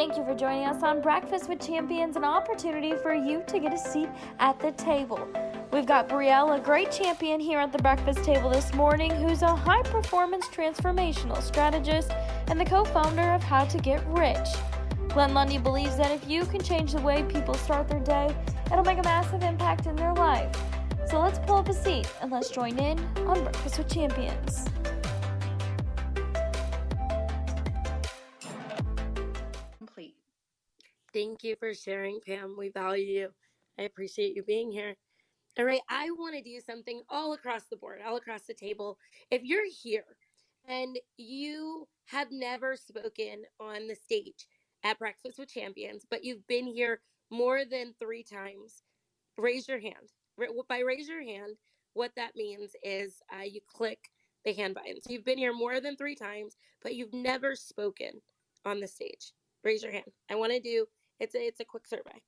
Thank you for joining us on Breakfast with Champions, an opportunity for you to get a seat at the table. We've got Brielle, a great champion here at the breakfast table this morning, who's a high performance transformational strategist and the co founder of How to Get Rich. Glenn Lundy believes that if you can change the way people start their day, it'll make a massive impact in their life. So let's pull up a seat and let's join in on Breakfast with Champions. You for sharing, Pam. We value you. I appreciate you being here. All right, I want to do something all across the board, all across the table. If you're here and you have never spoken on the stage at Breakfast with Champions, but you've been here more than three times, raise your hand. By raise your hand, what that means is uh, you click the hand button. So you've been here more than three times, but you've never spoken on the stage. Raise your hand. I want to do it's a it's a quick survey,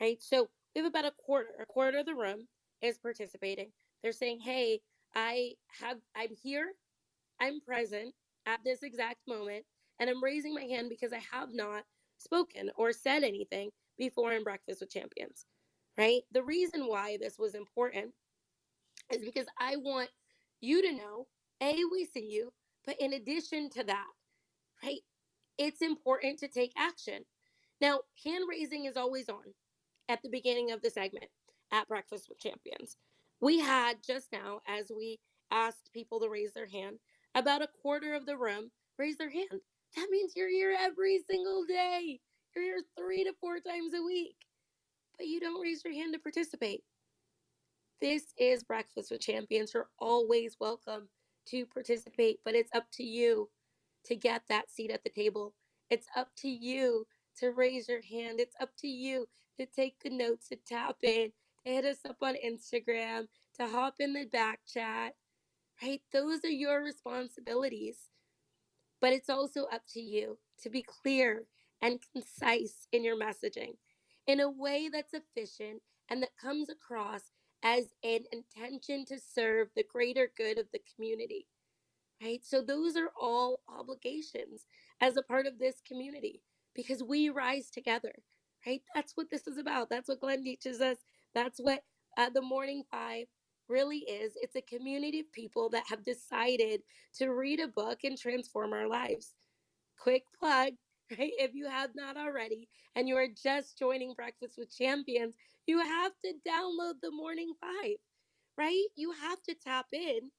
right? So we have about a quarter, a quarter of the room is participating. They're saying, "Hey, I have I'm here, I'm present at this exact moment, and I'm raising my hand because I have not spoken or said anything before in Breakfast with Champions." Right? The reason why this was important is because I want you to know, A, we see you, but in addition to that, right, it's important to take action. Now, hand raising is always on at the beginning of the segment at Breakfast with Champions. We had just now, as we asked people to raise their hand, about a quarter of the room raise their hand. That means you're here every single day. You're here three to four times a week, but you don't raise your hand to participate. This is Breakfast with Champions. You're always welcome to participate, but it's up to you to get that seat at the table. It's up to you to raise your hand. It's up to you to take the notes, to tap in, to hit us up on Instagram, to hop in the back chat, right? Those are your responsibilities. But it's also up to you to be clear and concise in your messaging in a way that's efficient and that comes across as an intention to serve the greater good of the community. Right? So, those are all obligations as a part of this community because we rise together. Right? That's what this is about. That's what Glenn teaches us. That's what uh, the Morning Five really is. It's a community of people that have decided to read a book and transform our lives. Quick plug right? If you have not already and you are just joining Breakfast with Champions, you have to download the Morning Five, right? You have to tap in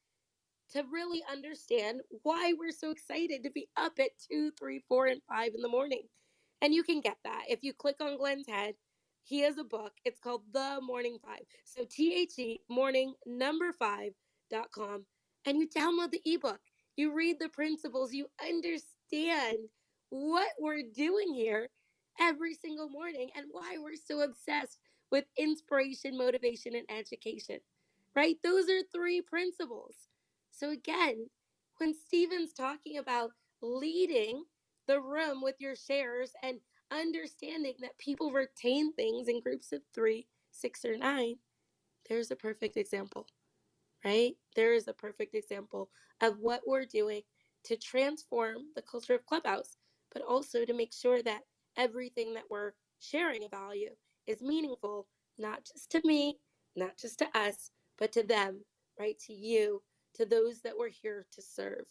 to really understand why we're so excited to be up at two, three, four, and five in the morning. And you can get that if you click on Glenn's head. He has a book. It's called The Morning Five. So T H E morning number five dot com, and you download the ebook. You read the principles. You understand what we're doing here every single morning and why we're so obsessed with inspiration, motivation, and education, right? Those are three principles. So, again, when Stephen's talking about leading the room with your shares and understanding that people retain things in groups of three, six, or nine, there's a perfect example, right? There is a perfect example of what we're doing to transform the culture of Clubhouse but also to make sure that everything that we're sharing a value is meaningful, not just to me, not just to us, but to them, right? To you, to those that we're here to serve.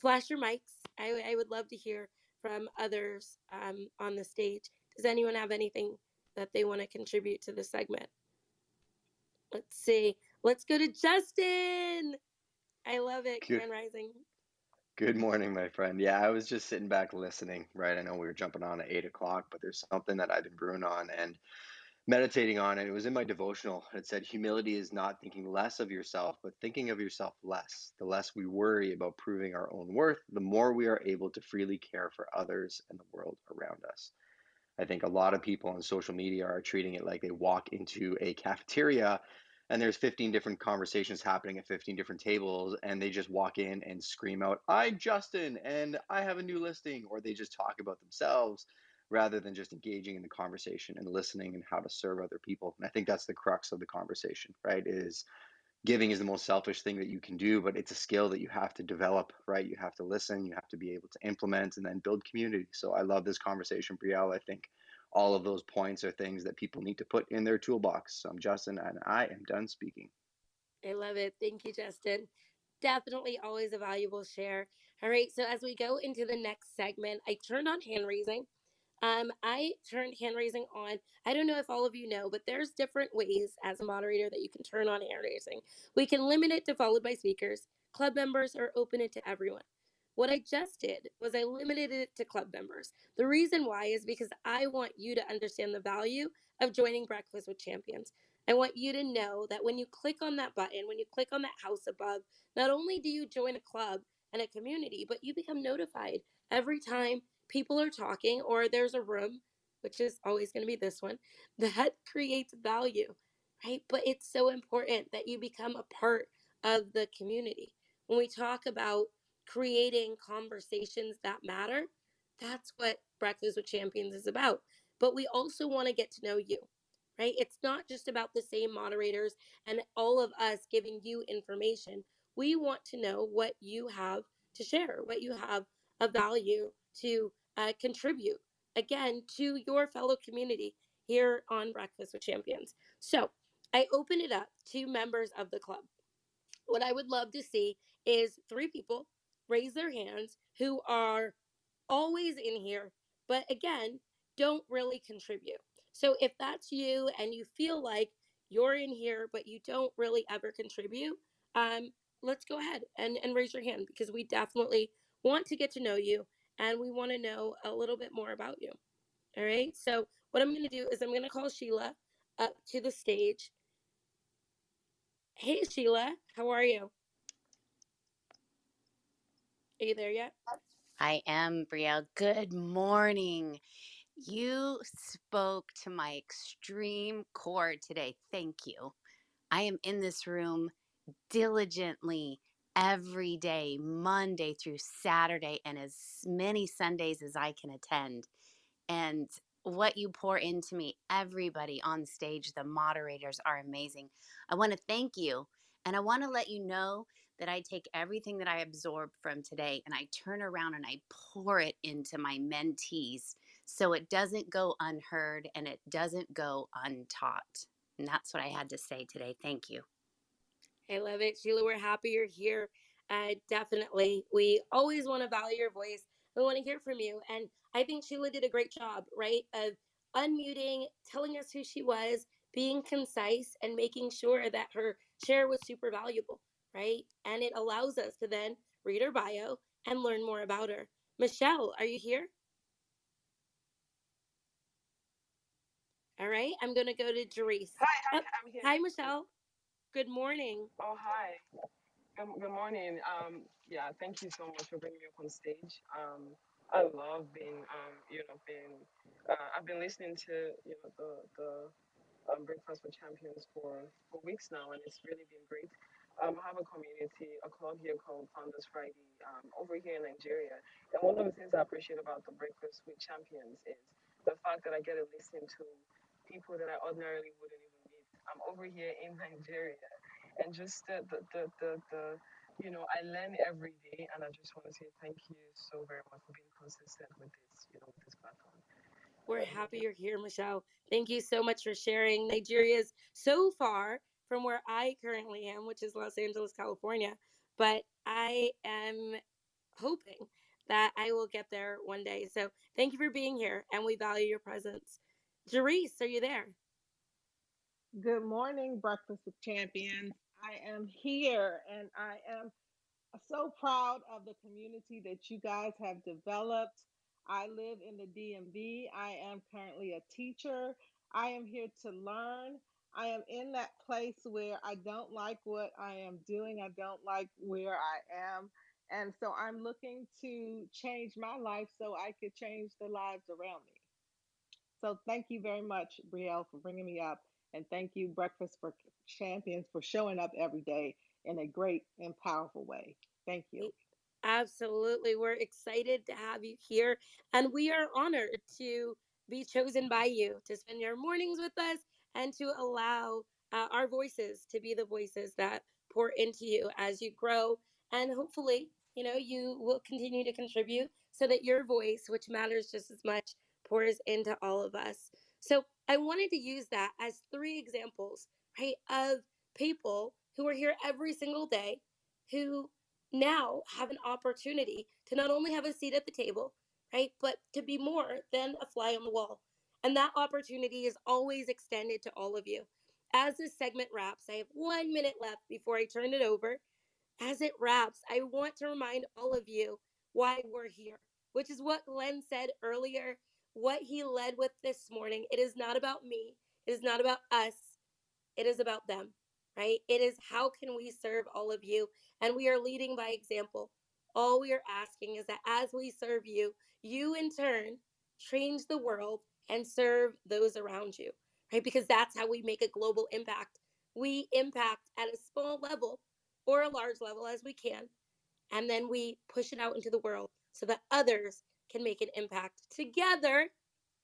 Flash your mics. I, I would love to hear from others um, on the stage. Does anyone have anything that they want to contribute to the segment? Let's see. Let's go to Justin. I love it, Good, Grand Rising. good morning, my friend. Yeah, I was just sitting back listening, right? I know we were jumping on at eight o'clock, but there's something that I've been brewing on and meditating on, it. it was in my devotional. It said, Humility is not thinking less of yourself, but thinking of yourself less. The less we worry about proving our own worth, the more we are able to freely care for others and the world around us. I think a lot of people on social media are treating it like they walk into a cafeteria and there's 15 different conversations happening at 15 different tables and they just walk in and scream out i'm justin and i have a new listing or they just talk about themselves rather than just engaging in the conversation and listening and how to serve other people and i think that's the crux of the conversation right is giving is the most selfish thing that you can do, but it's a skill that you have to develop, right? You have to listen, you have to be able to implement and then build community. So I love this conversation, Brielle. I think all of those points are things that people need to put in their toolbox. So I'm Justin and I am done speaking. I love it. Thank you, Justin. Definitely always a valuable share. All right. So as we go into the next segment, I turned on hand raising. Um, I turned hand raising on. I don't know if all of you know, but there's different ways as a moderator that you can turn on hand raising. We can limit it to followed by speakers, club members, or open it to everyone. What I just did was I limited it to club members. The reason why is because I want you to understand the value of joining Breakfast with Champions. I want you to know that when you click on that button, when you click on that house above, not only do you join a club and a community, but you become notified every time people are talking or there's a room, which is always going to be this one, that creates value, right? But it's so important that you become a part of the community. When we talk about creating conversations that matter, that's what Breakfast with Champions is about. But we also want to get to know you, right? It's not just about the same moderators and all of us giving you information. We want to know what you have to share, what you have of value to uh, contribute again to your fellow community here on Breakfast with Champions. So I open it up to members of the club. What I would love to see is three people raise their hands who are always in here, but again, don't really contribute. So if that's you and you feel like you're in here, but you don't really ever contribute, um, let's go ahead and, and raise your hand because we definitely want to get to know you and we want to know a little bit more about you. All right. So, what I'm going to do is I'm going to call Sheila up to the stage. Hey, Sheila, how are you? Are you there yet? I am, Brielle. Good morning. You spoke to my extreme core today. Thank you. I am in this room diligently every day, Monday through Saturday, and as many Sundays as I can attend. And what you pour into me, everybody on stage, the moderators are amazing. I want to thank you. And I want to let you know that I take everything that I absorb from today and I turn around and I pour it into my mentees so it doesn't go unheard and it doesn't go untaught. And that's what I had to say today. Thank you. I love it. Sheila, we're happy you're here. Uh, definitely. We always want to value your voice. We want to hear from you. And I think Sheila did a great job, right? Of unmuting, telling us who she was, being concise, and making sure that her share was super valuable, right? And it allows us to then read her bio and learn more about her. Michelle, are you here? All right, I'm going to go to Jerice. Hi, hi, oh, I'm here. Hi, Michelle. Good morning. Oh, hi. Good, good morning. Um, yeah, thank you so much for bringing me up on stage. Um, I love being, um, you know, being. Uh, I've been listening to, you know, the the um, Breakfast with Champions for for weeks now, and it's really been great. Um, I have a community, a club here called Founders Friday um, over here in Nigeria, and one of the things I appreciate about the Breakfast with Champions is the fact that I get to listen to people that I ordinarily wouldn't even I'm over here in Nigeria, and just the the, the the, the you know I learn every day, and I just want to say thank you so very much for being consistent with this, you know, with this platform. We're happy you're here, Michelle. Thank you so much for sharing. Nigeria is so far from where I currently am, which is Los Angeles, California, but I am hoping that I will get there one day. So thank you for being here, and we value your presence. Jerice, are you there? Good morning, Breakfast with Champions. I am here and I am so proud of the community that you guys have developed. I live in the DMV. I am currently a teacher. I am here to learn. I am in that place where I don't like what I am doing, I don't like where I am. And so I'm looking to change my life so I could change the lives around me. So thank you very much, Brielle, for bringing me up. And thank you, Breakfast for Champions, for showing up every day in a great and powerful way. Thank you. Absolutely. We're excited to have you here. And we are honored to be chosen by you to spend your mornings with us and to allow uh, our voices to be the voices that pour into you as you grow. And hopefully, you know, you will continue to contribute so that your voice, which matters just as much, pours into all of us. So I wanted to use that as three examples, right, of people who are here every single day who now have an opportunity to not only have a seat at the table, right, but to be more than a fly on the wall. And that opportunity is always extended to all of you. As this segment wraps, I have one minute left before I turn it over. As it wraps, I want to remind all of you why we're here, which is what Glenn said earlier, what he led with this morning. It is not about me, it is not about us, it is about them, right? It is how can we serve all of you? And we are leading by example. All we are asking is that as we serve you, you in turn change the world and serve those around you, right? Because that's how we make a global impact. We impact at a small level or a large level as we can, and then we push it out into the world so that others can make an impact together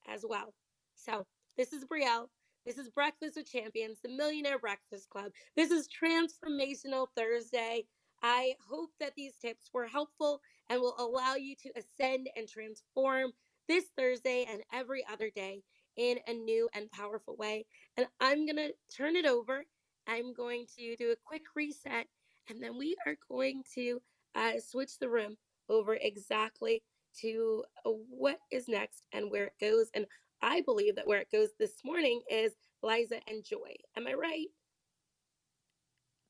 as well. So, this is Brielle. This is Breakfast with Champions, the Millionaire Breakfast Club. This is Transformational Thursday. I hope that these tips were helpful and will allow you to ascend and transform this Thursday and every other day in a new and powerful way. And I'm going to turn it over. I'm going to do a quick reset and then we are going to uh, switch the room over exactly to uh, what is next and where it goes. And I believe that where it goes this morning is Liza and Joy. Am I right?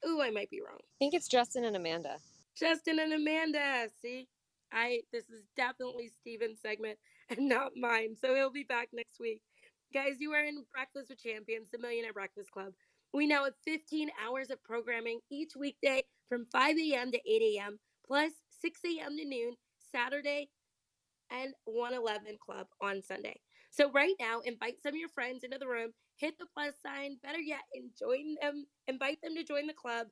Ooh, I might be wrong. I think it's Justin and Amanda. Justin and Amanda. See, I this is definitely Steven's segment and not mine. So he'll be back next week. Guys, you are in Breakfast with Champions, the Millionaire Breakfast Club. We now have 15 hours of programming each weekday from 5 a.m. to 8 a.m., plus 6 a.m. to noon, Saturday, and 111 Club on Sunday. So right now, invite some of your friends into the room, hit the plus sign, better yet, and join them, invite them to join the club.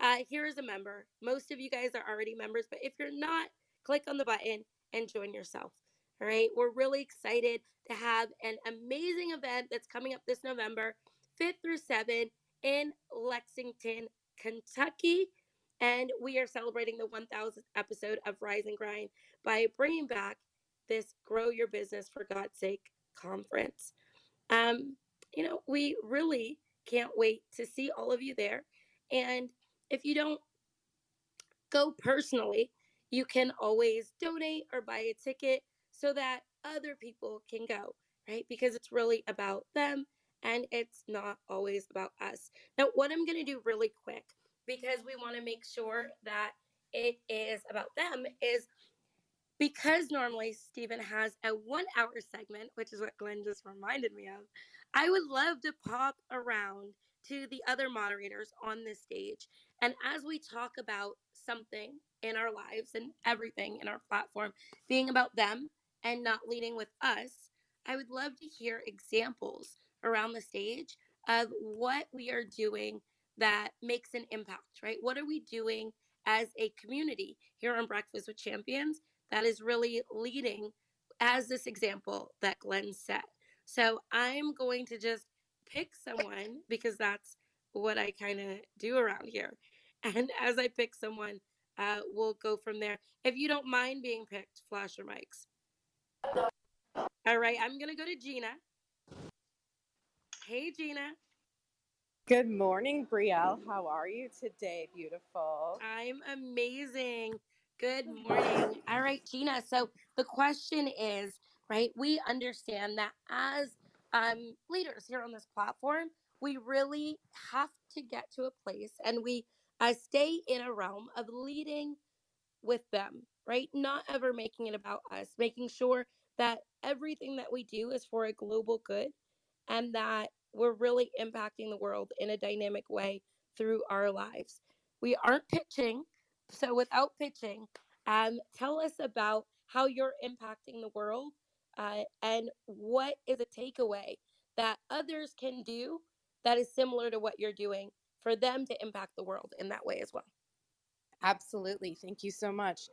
Uh, here is a member. Most of you guys are already members, but if you're not, click on the button and join yourself. All right, we're really excited to have an amazing event that's coming up this November, 5th through 7th in Lexington, Kentucky. And we are celebrating the 1000th episode of Rise and Grind by bringing back this Grow Your Business for God's Sake conference. Um, you know, we really can't wait to see all of you there. And if you don't go personally, you can always donate or buy a ticket so that other people can go, right? Because it's really about them and it's not always about us. Now, what I'm going to do really quick, because we want to make sure that it is about them, is because normally Stephen has a one hour segment, which is what Glenn just reminded me of, I would love to pop around to the other moderators on this stage. And as we talk about something in our lives and everything in our platform being about them and not leading with us, I would love to hear examples around the stage of what we are doing that makes an impact, right? What are we doing as a community here on Breakfast with Champions that is really leading as this example that Glenn set? So I'm going to just pick someone because that's what I kind of do around here. And as I pick someone, uh, we'll go from there. If you don't mind being picked, flash your mics. All right, I'm going to go to Gina. Hey, Gina. Good morning, Brielle. How are you today, beautiful? I'm amazing. Good morning. All right, Gina. So the question is, right? We understand that as um, leaders here on this platform, we really have to get to a place and we uh, stay in a realm of leading with them, right? Not ever making it about us, making sure that everything that we do is for a global good and that we're really impacting the world in a dynamic way through our lives. We aren't pitching, so without pitching, um, tell us about how you're impacting the world uh, and what is a takeaway that others can do that is similar to what you're doing for them to impact the world in that way as well. Absolutely. Thank you so much.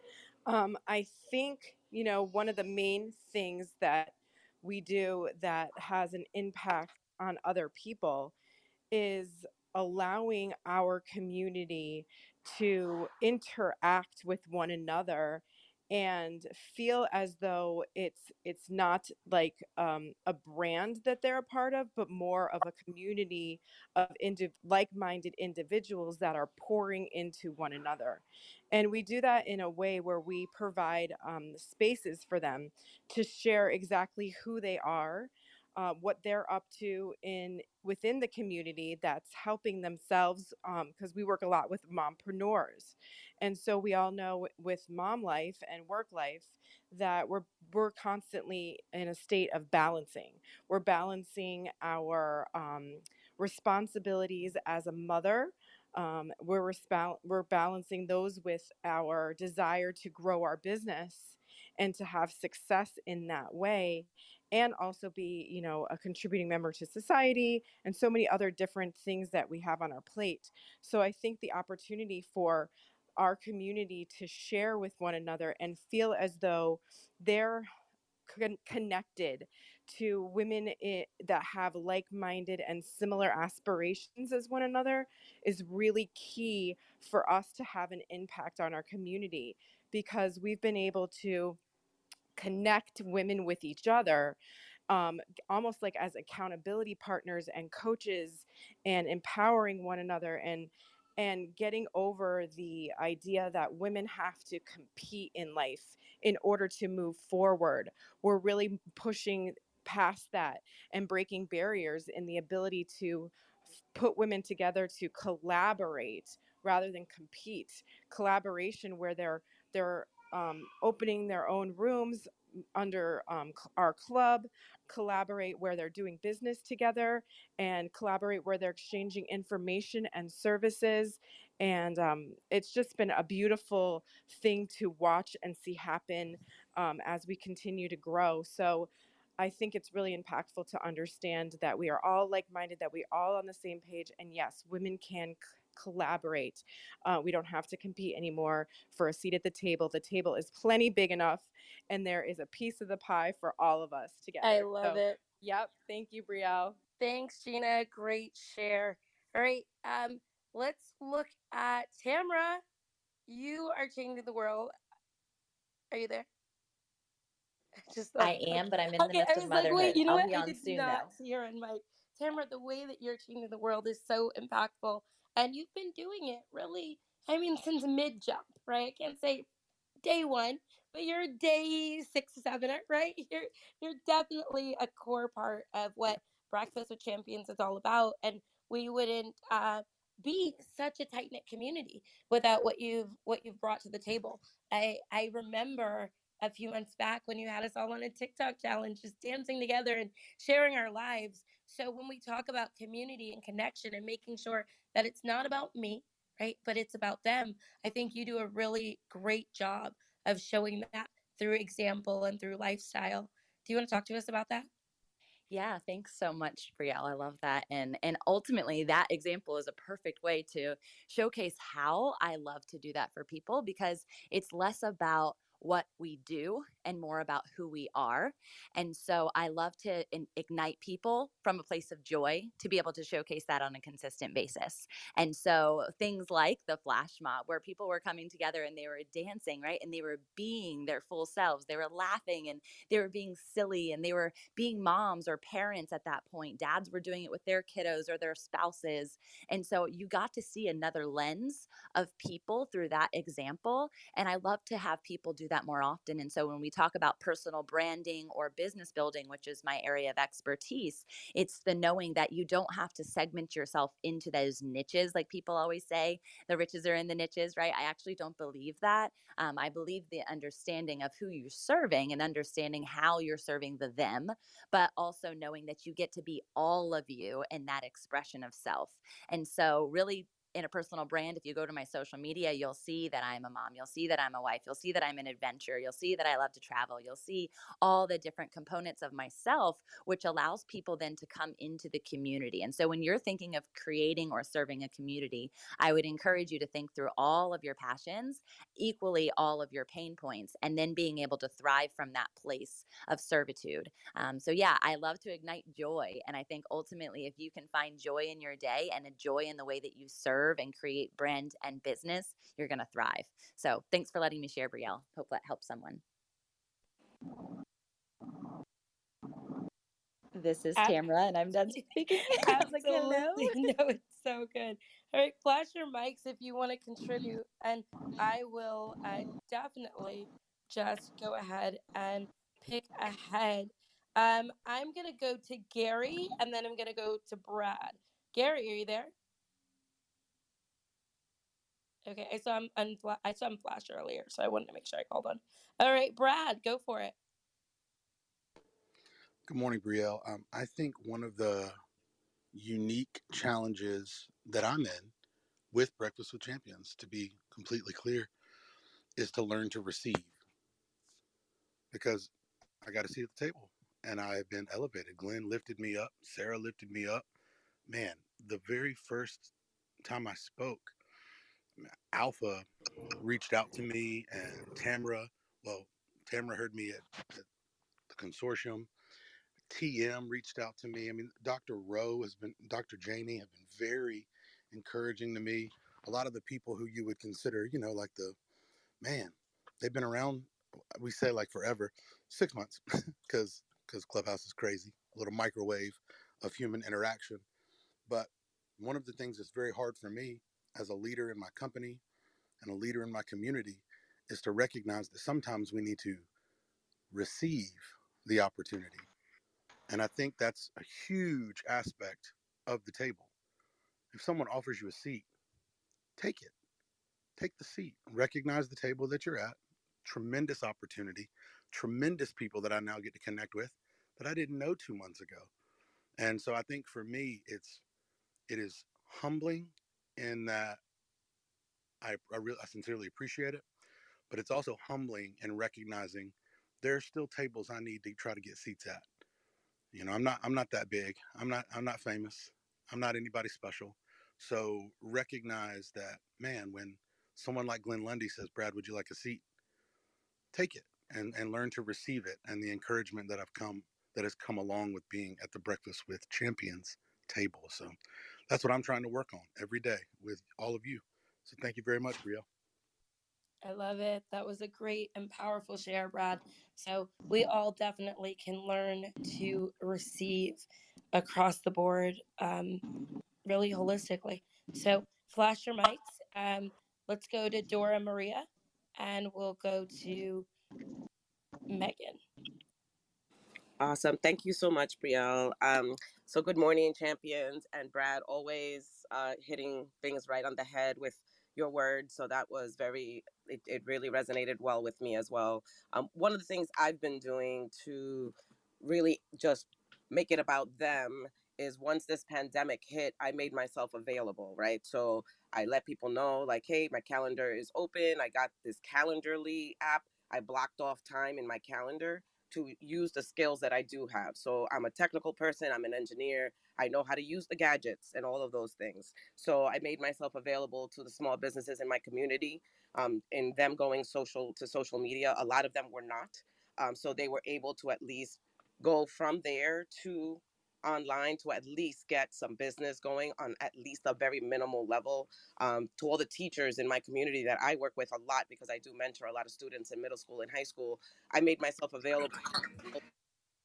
Um, I think, you know, one of the main things that we do that has an impact on other people is allowing our community to interact with one another and feel as though it's it's not like um, a brand that they're a part of but more of a community of indi- like-minded individuals that are pouring into one another. And we do that in a way where we provide um, spaces for them to share exactly who they are uh, what they're up to in within the community that's helping themselves because we work a lot with mompreneurs. And so we all know with mom life and work life that we're we're constantly in a state of balancing. We're balancing our um, responsibilities as a mother um, we're, we're balancing those with our desire to grow our business and to have success in that way and also be you know a contributing member to society and so many other different things that we have on our plate. So i think the opportunity for our community to share with one another and feel as though they're con- connected to women i- that have like-minded and similar aspirations as one another is really key for us to have an impact on our community because we've been able to connect women with each other um, almost like as accountability partners and coaches and empowering one another and and getting over the idea that women have to compete in life in order to move forward. We're really pushing past that and breaking barriers in the ability to put women together to collaborate rather than compete. Collaboration where they're they're um, opening their own rooms under um, our club, collaborate where they're doing business together, and collaborate where they're exchanging information and services. And um, it's just been a beautiful thing to watch and see happen um, as we continue to grow. So I think it's really impactful to understand that we are all like minded, that we all on the same page. And yes, women can collaborate. Uh, we don't have to compete anymore for a seat at the table. The table is plenty big enough and there is a piece of the pie for all of us together. I love so, it. yep. Thank you, Brielle. Thanks, Gina. Great share. All right, um, let's look at Tamra. You are changing the world. Are you there? Just I am, but I'm in the okay, midst I of was like, wait, you know I'll what? be I on did soon not though. see her on mic. Tamara, the way that you're changing the world is so impactful, and you've been doing it really. I mean, since mid jump, right? I can't say day one, but you're day six, seven, right? You're you're definitely a core part of what Breakfast with Champions is all about, and we wouldn't uh, be such a tight knit community without what you've what you've brought to the table. I I remember a few months back when you had us all on a TikTok challenge, just dancing together and sharing our lives. So when we talk about community and connection and making sure that it's not about me, right, but it's about them, I think you do a really great job of showing that through example and through lifestyle. Do you want to talk to us about that? Yeah, thanks so much, Brielle. I love that. And and ultimately that example is a perfect way to showcase how I love to do that for people because it's less about what we do and more about who we are. And so I love to in- ignite people from a place of joy to be able to showcase that on a consistent basis. And so things like the flash mob, where people were coming together and they were dancing, right? And they were being their full selves. They were laughing and they were being silly and they were being moms or parents at that point. Dads were doing it with their kiddos or their spouses. And so you got to see another lens of people through that example. And I love to have people do that more often. And so when we talk about personal branding or business building, which is my area of expertise, it's the knowing that you don't have to segment yourself into those niches, like people always say, the riches are in the niches, right? I actually don't believe that. Um, I believe the understanding of who you're serving and understanding how you're serving the them, but also knowing that you get to be all of you in that expression of self. And so, really interpersonal brand, if you go to my social media, you'll see that I'm a mom. You'll see that I'm a wife. You'll see that I'm an adventurer. You'll see that I love to travel. You'll see all the different components of myself, which allows people then to come into the community. And so when you're thinking of creating or serving a community, I would encourage you to think through all of your passions, equally all of your pain points, and then being able to thrive from that place of servitude. Um, so, yeah, I love to ignite joy. And I think ultimately, if you can find joy in your day and a joy in the way that you serve and create brand and business, you're going to thrive. So, thanks for letting me share, Brielle. Hope that helps someone. This is Tamra, and I'm done speaking. Absolutely. no, it's so good. All right, flash your mics if you want to contribute, and I will uh, definitely just go ahead and pick ahead. Um, I'm gonna go to Gary, and then I'm gonna go to Brad. Gary, are you there? Okay, I saw him unfla- I saw him flash earlier, so I wanted to make sure I called on. All right, Brad, go for it. Good morning, Brielle. Um, I think one of the unique challenges that I'm in with Breakfast with Champions, to be completely clear, is to learn to receive because I got a seat at the table and I have been elevated. Glenn lifted me up, Sarah lifted me up. Man, the very first time I spoke, Alpha reached out to me and Tamra, well, Tamra heard me at, at the consortium. TM reached out to me. I mean, Dr. Rowe has been, Dr. Jamie have been very encouraging to me. A lot of the people who you would consider, you know, like the man, they've been around. We say like forever, six months, because because Clubhouse is crazy, a little microwave of human interaction. But one of the things that's very hard for me as a leader in my company and a leader in my community is to recognize that sometimes we need to receive the opportunity. And I think that's a huge aspect of the table. If someone offers you a seat, take it. Take the seat. Recognize the table that you're at. Tremendous opportunity. Tremendous people that I now get to connect with that I didn't know two months ago. And so I think for me, it's it is humbling in that I I, really, I sincerely appreciate it, but it's also humbling and recognizing there are still tables I need to try to get seats at. You know, I'm not I'm not that big. I'm not I'm not famous. I'm not anybody special. So recognize that, man, when someone like Glenn Lundy says, Brad, would you like a seat? Take it and, and learn to receive it and the encouragement that I've come that has come along with being at the Breakfast with Champions table. So that's what I'm trying to work on every day with all of you. So thank you very much, Brielle. I love it. That was a great and powerful share, Brad. So we all definitely can learn to receive across the board, um, really holistically. So flash your mics. Um, let's go to Dora Maria, and we'll go to Megan. Awesome. Thank you so much, Brielle. Um, so good morning, champions, and Brad always uh, hitting things right on the head with your words. So that was very, it, it really resonated well with me as well. Um, one of the things I've been doing to really just make it about them is once this pandemic hit, I made myself available, right? So I let people know, like, hey, my calendar is open. I got this Calendarly app. I blocked off time in my calendar to use the skills that I do have. So I'm a technical person, I'm an engineer, I know how to use the gadgets and all of those things. So I made myself available to the small businesses in my community, um, and them going social to social media. A lot of them were not. Um, so they were able to at least go from there to online to at least get some business going on at least a very minimal level. Um, to all the teachers in my community that I work with a lot because I do mentor a lot of students in middle school and high school, I made myself available.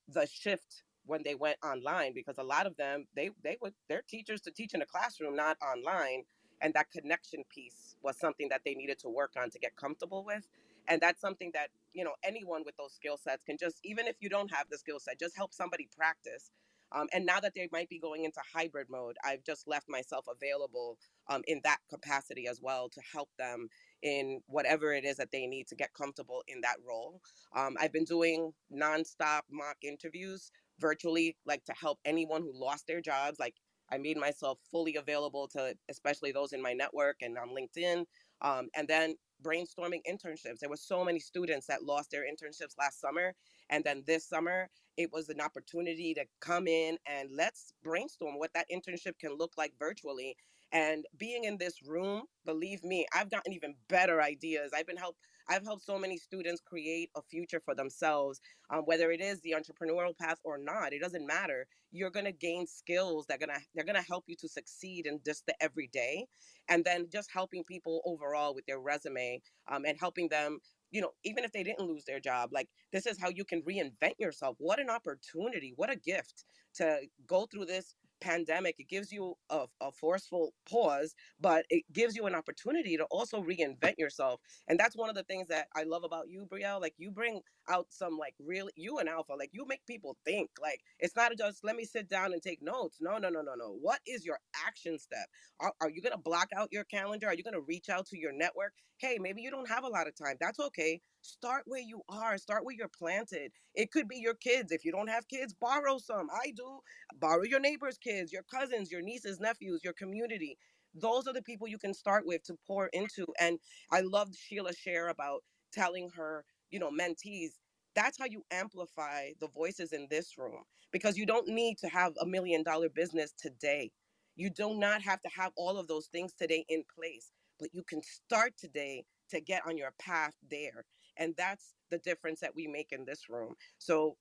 The shift when they went online because a lot of them they they were their teachers to teach in a classroom, not online, and that connection piece was something that they needed to work on to get comfortable with and that's something that you know anyone with those skill sets can just even if you don't have the skill set just help somebody practice um, and now that they might be going into hybrid mode, I've just left myself available um, in that capacity as well to help them in whatever it is that they need to get comfortable in that role. Um, I've been doing nonstop mock interviews virtually, like to help anyone who lost their jobs, like I made myself fully available to especially those in my network and on LinkedIn. Um, and then brainstorming internships. There were so many students that lost their internships last summer. And then this summer, it was an opportunity to come in and let's brainstorm what that internship can look like virtually. And being in this room, believe me, I've gotten even better ideas. I've been helped. I've helped so many students create a future for themselves, um, whether it is the entrepreneurial path or not. It doesn't matter. You're gonna gain skills that gonna they're gonna help you to succeed in just the everyday, and then just helping people overall with their resume um, and helping them you know, even if they didn't lose their job, like this is how you can reinvent yourself. What an opportunity. What a gift to go through this pandemic. It gives you a, a forceful pause, but it gives you an opportunity to also reinvent yourself. And that's one of the things that I love about you, Brielle. Like you bring out some like really you and Alpha, like you make people think. Like it's not just let me sit down and take notes. No, no, no, no, no. What is your action step? Are, are you gonna block out your calendar? Are you gonna reach out to your network? Hey, maybe you don't have a lot of time. That's okay. Start where you are. Start where you're planted. It could be your kids. If you don't have kids, borrow some. I do. Borrow your neighbor's kids, your cousins, your nieces, nephews, your community. Those are the people you can start with to pour into. And I loved Sheila share about telling her, you know, mentees. That's how you amplify the voices in this room because you don't need to have a million dollar business today. You do not have to have all of those things today in place, but you can start today to get on your path there. And that's the difference that we make in this room. So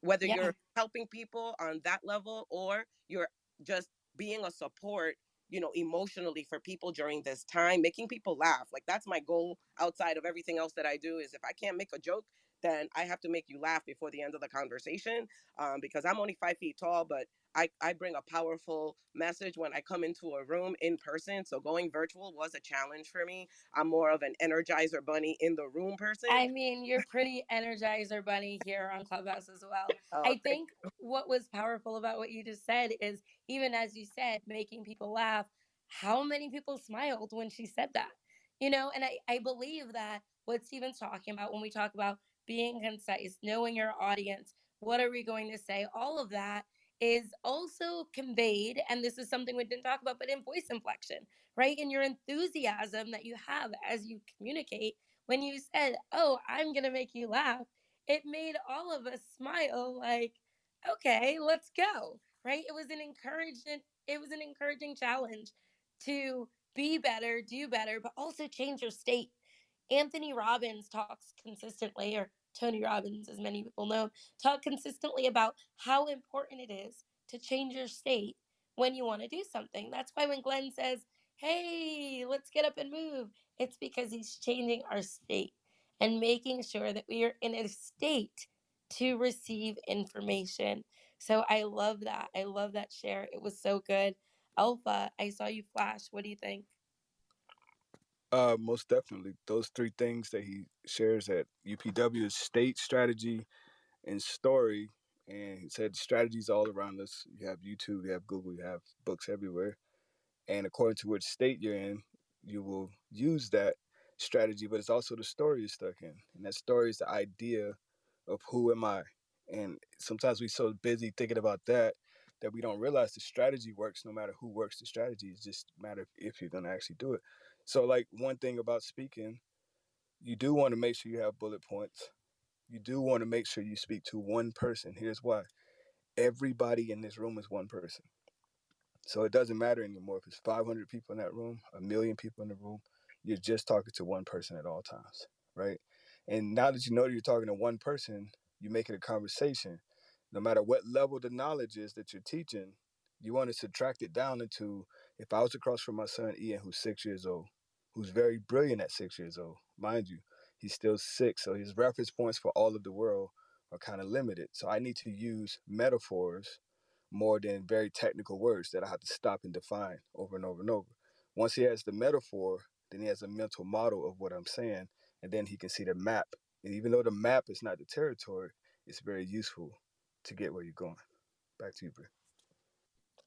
whether Yeah. you're helping people on that level or you're just being a support you know emotionally for people during this time making people laugh like that's my goal outside of everything else that i do is if i can't make a joke then i have to make you laugh before the end of the conversation um, because i'm only five feet tall but I, I bring a powerful message when i come into a room in person so going virtual was a challenge for me i'm more of an energizer bunny in the room person I mean, you're pretty energizer bunny here on Clubhouse as well. oh, I think what was powerful about what you just said is even as you said, making people laugh, how many people smiled when she said that? You know, and I, I believe that what Stephen's talking about when we talk about being concise, knowing your audience, what are we going to say, all of that is also conveyed, and this is something we didn't talk about, but in voice inflection, right? In your enthusiasm that you have as you communicate. When you said, Oh, I'm going to make you laugh, it made all of us smile like, okay, let's go. Right? It was an encouragement, it was an encouraging challenge to be better, do better, but also change your state. Anthony Robbins talks consistently, or Tony Robbins, as many people know, talk consistently about how important it is to change your state when you want to do something. That's why when Glenn says, Hey, let's get up and move, it's because he's changing our state and making sure that we are in a state to receive information. So I love that. I love that share. It was so good. Alpha, I saw you flash. What do you think? Uh, most definitely. Those three things that he shares at UPW is state, strategy, and story. And he said strategies all around us. You have YouTube, you have Google, you have books everywhere. And according to which state you're in, you will use that strategy, but it's also the story you're stuck in. And that story is the idea of who am I? And sometimes we're so busy thinking about that that we don't realize the strategy works no matter who works the strategy. It's just a matter of if you're gonna actually do it. So like one thing about speaking, you do want to make sure you have bullet points. You do want to make sure you speak to one person. Here's why. Everybody in this room is one person. So it doesn't matter anymore if it's 500 people in that room, a million people in the room. You're just talking to one person at all times, right? And now that you know that you're talking to one person, you make it a conversation. No matter what level the knowledge is that you're teaching, you want to subtract it down into if I was across from my son Ian, who's six years old, who's very brilliant at six years old, mind you, he's still six, so his reference points for all of the world are kind of limited. So I need to use metaphors more than very technical words that I have to stop and define over and over and over. Once he has the metaphor, then he has a mental model of what I'm saying, and then he can see the map. And even though the map is not the territory, it's very useful to get where you're going. Back to you, Bri.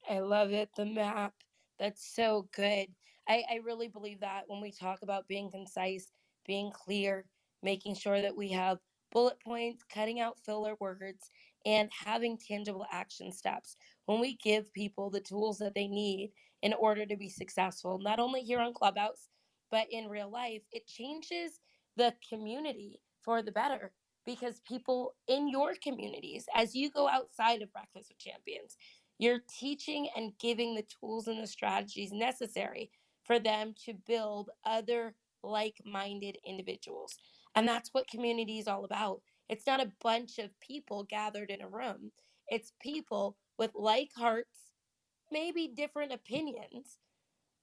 I love it. The map. That's so good. I, I really believe that when we talk about being concise, being clear, making sure that we have bullet points, cutting out filler words, and having tangible action steps. when we give people the tools that they need in order to be successful, not only here on Clubhouse, but in real life, it changes the community for the better because people in your communities, as you go outside of Breakfast with Champions, you're teaching and giving the tools and the strategies necessary for them to build other like minded individuals. And that's what community is all about. It's not a bunch of people gathered in a room, it's people with like hearts, maybe different opinions,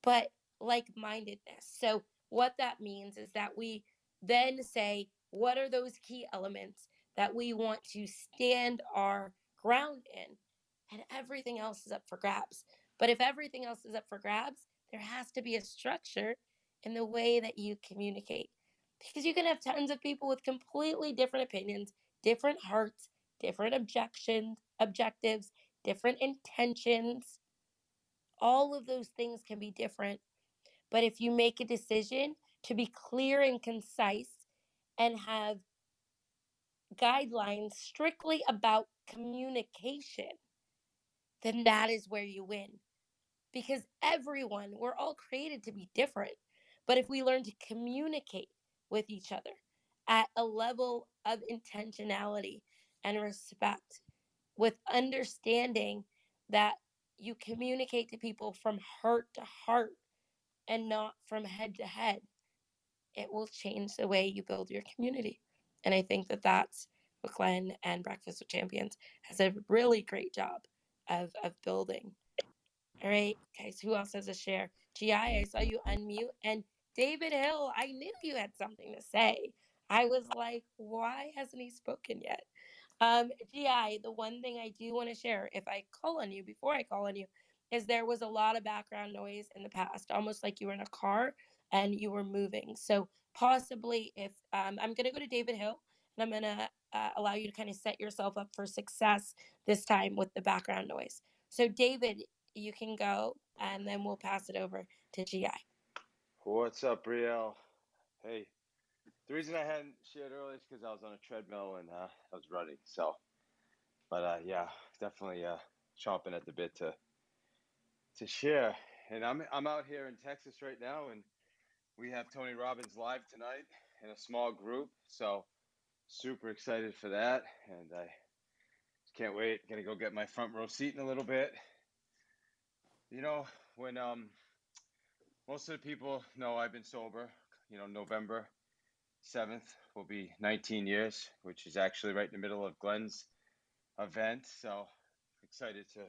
but like mindedness. So, what that means is that we then say, what are those key elements that we want to stand our ground in? And everything else is up for grabs. But if everything else is up for grabs, there has to be a structure in the way that you communicate. Because you can have tons of people with completely different opinions, different hearts, different objections, objectives, different intentions. All of those things can be different. But if you make a decision to be clear and concise and have guidelines strictly about communication, then that is where you win. Because everyone, we're all created to be different. But if we learn to communicate with each other at a level of intentionality and respect, with understanding that you communicate to people from heart to heart and not from head to head, it will change the way you build your community. And I think that that's what Glenn and Breakfast with Champions has a really great job of, of building. All right. Okay. So who else has a share? GI, I saw you unmute. And David Hill, I knew you had something to say. I was like, why hasn't he spoken yet? Um, GI, the one thing I do want to share, if I call on you before I call on you, is there was a lot of background noise in the past, almost like you were in a car and you were moving. So possibly, if um, I'm going to go to David Hill and I'm going to uh, allow you to kind of set yourself up for success this time with the background noise. So David, you can go, and then we'll pass it over to GI. What's up, Brielle? Hey, the reason I hadn't shared earlier is because I was on a treadmill and uh, I was running. So, but uh, yeah, definitely uh, chomping at the bit to to share. And I'm I'm out here in Texas right now, and we have Tony Robbins live tonight in a small group. So, super excited for that, and I can't wait. Gonna go get my front row seat in a little bit. You know, when um most of the people know I've been sober. You know, November 7th will be 19 years, which is actually right in the middle of Glenn's event. So excited to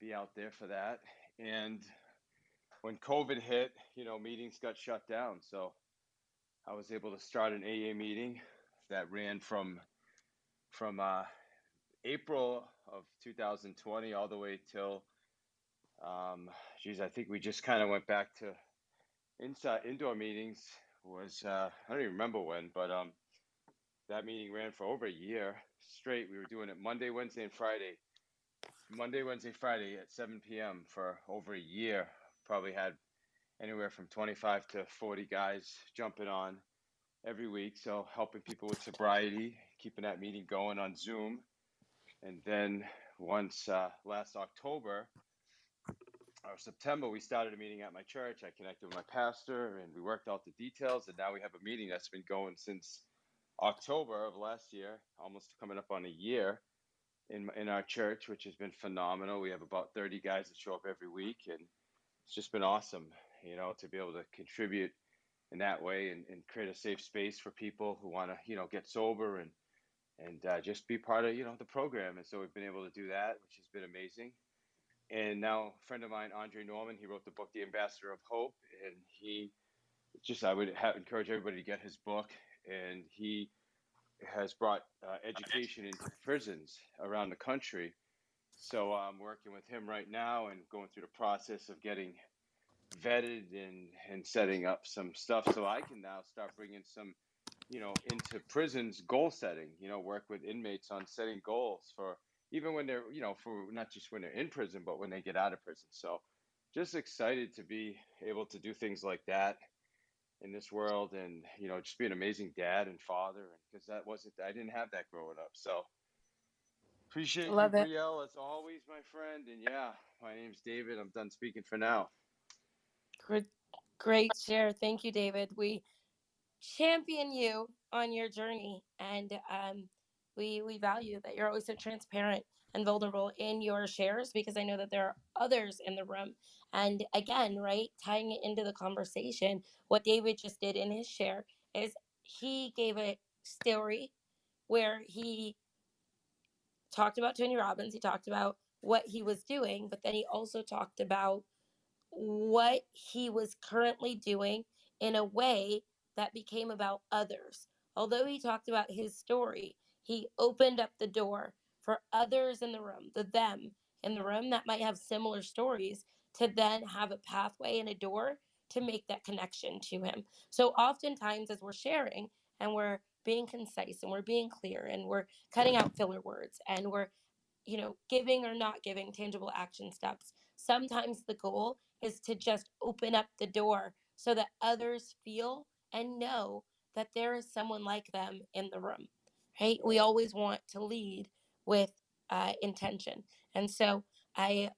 be out there for that. And when COVID hit, you know, meetings got shut down. So I was able to start an AA meeting that ran from from uh, April of 2020 all the way till um, geez, I think we just kind of went back to inside indoor meetings was uh, I don't even remember when, but um, that meeting ran for over a year straight. We were doing it Monday, Wednesday, and Friday. Monday, Wednesday, Friday at 7 p.m. for over a year. Probably had anywhere from 25 to 40 guys jumping on every week. So helping people with sobriety, keeping that meeting going on Zoom. And then once uh, last October, or September, we started a meeting at my church. I connected with my pastor and we worked out the details. And now we have a meeting that's been going since October of last year, almost coming up on a year in, in our church, which has been phenomenal. We have about 30 guys that show up every week. And it's just been awesome, you know, to be able to contribute in that way and, and create a safe space for people who want to, you know, get sober and, and uh, just be part of, you know, the program. And so we've been able to do that, which has been amazing and now a friend of mine, Andre Norman, he wrote the book The Ambassador of Hope, and he just I would encourage everybody to get his book, and he has brought uh, education into prisons around the country. So I'm working with him right now and going through the process of getting vetted and and setting up some stuff so I can now start bringing some you know into prisons goal setting you know work with inmates on setting goals for even when they're you know for not just when they're in prison but when they get out of prison so just excited to be able to do things like that in this world and you know just be an amazing dad and father because that wasn't i didn't have that growing up so Appreciate you, Love it. Brielle, as always, my friend. And yeah, my name's David. I'm done speaking for now. Great, great share. Thank you, David. We champion you on your journey, and um, we we value that you're always so transparent and vulnerable in your shares because I know that there are others in the room. And again, right, tying it into the conversation, what David just did in his share is he gave a story where he talked about Tony Robbins, he talked about what he was doing, but then he also talked about what he was currently doing in a way that became about others. Although he talked about his story, he opened up the door for others in the room, the them in the room that might have similar stories, to then have a pathway and a door to make that connection to him. So, oftentimes, as we're sharing and we're being concise and we're being clear and we're cutting out filler words and we're you know giving or not giving tangible action steps sometimes the goal is to just open up the door so that others feel and know that there is someone like them in the room right we always want to lead with uh, intention and so i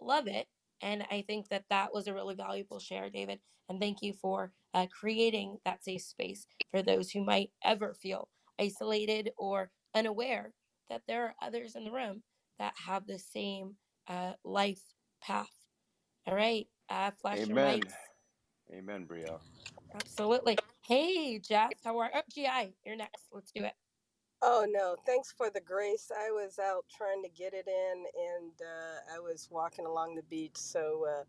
love it and i think that that was a really valuable share david and thank you for uh, creating that safe space for those who might ever feel isolated or unaware that there are others in the room that have the same uh, life path. All right, uh, flash your Amen. mics. Amen, Brielle. Absolutely. Hey, Jeff, how are? Oh, GI, you're next. Let's do it. Oh no, thanks for the grace. I was out trying to get it in and uh, I was walking along the beach. So uh,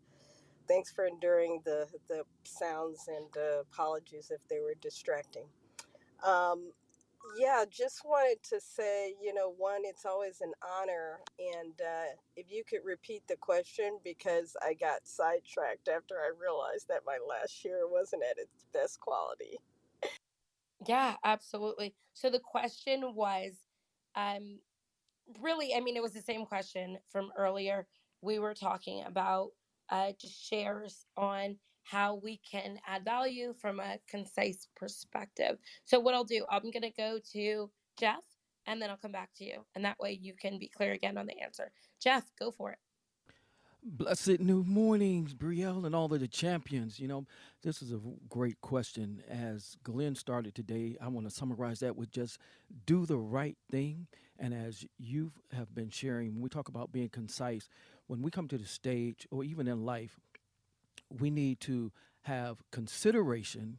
thanks for enduring the, the sounds and uh, apologies if they were distracting. Um, yeah, just wanted to say, you know, one, it's always an honor. And uh, if you could repeat the question because I got sidetracked after I realized that my last share wasn't at its best quality. Yeah, absolutely. So the question was, um, really, I mean, it was the same question from earlier. We were talking about uh, just shares on how we can add value from a concise perspective. So, what I'll do, I'm going to go to Jeff and then I'll come back to you. And that way you can be clear again on the answer. Jeff, go for it. Blessed new mornings, Brielle, and all of the champions. You know, this is a great question. As Glenn started today, I want to summarize that with just do the right thing. And as you have been sharing, we talk about being concise, when we come to the stage or even in life, we need to have consideration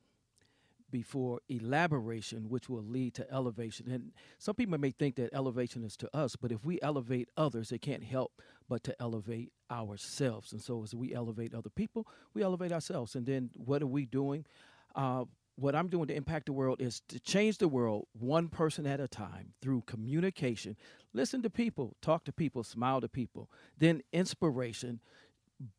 before elaboration, which will lead to elevation. And some people may think that elevation is to us, but if we elevate others, it can't help but to elevate ourselves. And so as we elevate other people, we elevate ourselves. And then what are we doing? Uh, what I'm doing to impact the world is to change the world one person at a time through communication. Listen to people, talk to people, smile to people. Then inspiration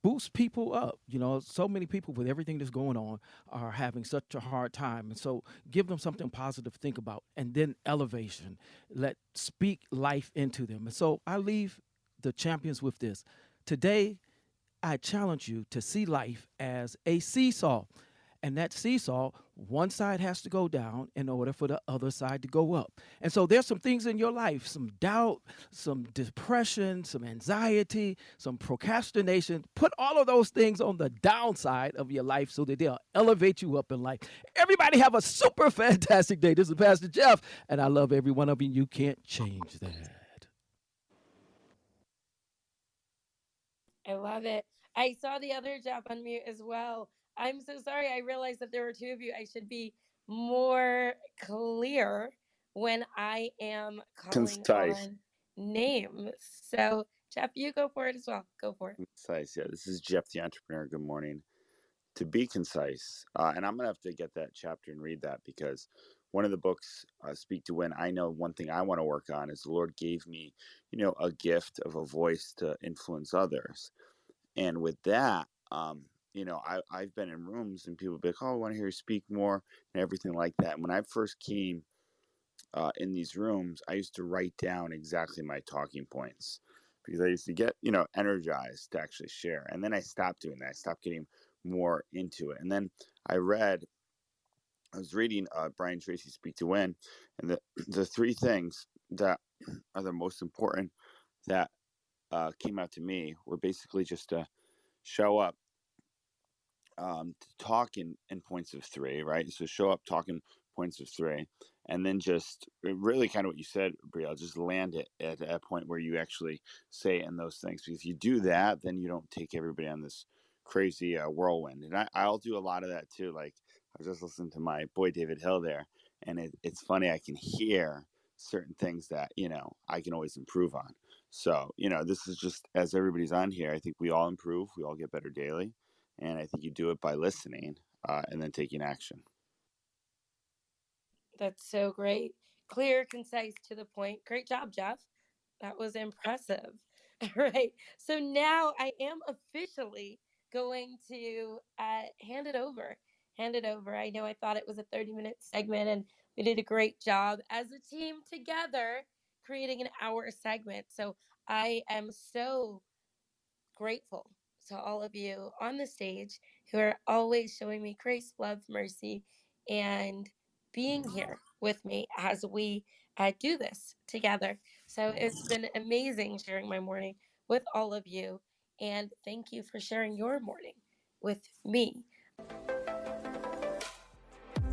boost people up. You know, so many people with everything that's going on are having such a hard time. And so give them something positive to think about. And then elevation. Let speak life into them. And so I leave the champions with this. Today, I challenge you to see life as a seesaw. And that seesaw, one side has to go down in order for the other side to go up. And so there's some things in your life, some doubt, some depression, some anxiety, some procrastination. Put all of those things on the downside of your life so that they'll elevate you up in life. Everybody have a super fantastic day. This is Pastor Jeff, and I love every one of you. You can't change that. I love it. I saw the other Jeff on mute as well. I'm so sorry. I realized that there were two of you. I should be more clear when I am calling Concise. on names. So, Jeff, you go for it as well. Go for it. Concise. Yeah, this is Jeff the entrepreneur. Good morning. To be concise, uh, and I'm gonna have to get that chapter and read that because one of the books, uh, Speak to Win. I know one thing I want to work on is the Lord gave me, you know, a gift of a voice to influence others, and with that, um, you know, I I've been in rooms and people be like, "Oh, I want to hear you speak more," and everything like that. And when I first came uh, in these rooms, I used to write down exactly my talking points because I used to get, you know, energized to actually share. And then I stopped doing that. I stopped getting more into it. And then I read, I was reading uh, Brian Tracy Speak to Win, and the the three things that are the most important that uh, came out to me were basically just to show up um, to talk in, in points of three, right? So show up talking points of three, and then just really kind of what you said, Brielle, just land it at a point where you actually say in those things. Because if you do that, then you don't take everybody on this crazy uh, whirlwind. And I, I'll do a lot of that too. Like I was just listening to my boy David Hill there, and it, it's funny. I can hear certain things that you know I can always improve on. So you know, this is just as everybody's on here. I think we all improve. We all get better daily, and I think you do it by listening uh, and then taking action. That's so great. Clear, concise, to the point. Great job, Jeff. That was impressive. All right. So now I am officially going to uh, hand it over. Hand it over. I know I thought it was a 30 minute segment and we did a great job as a team together creating an hour segment. So I am so grateful to all of you on the stage who are always showing me grace, love, mercy, and being here with me as we uh, do this together. So it's been amazing sharing my morning with all of you. And thank you for sharing your morning with me.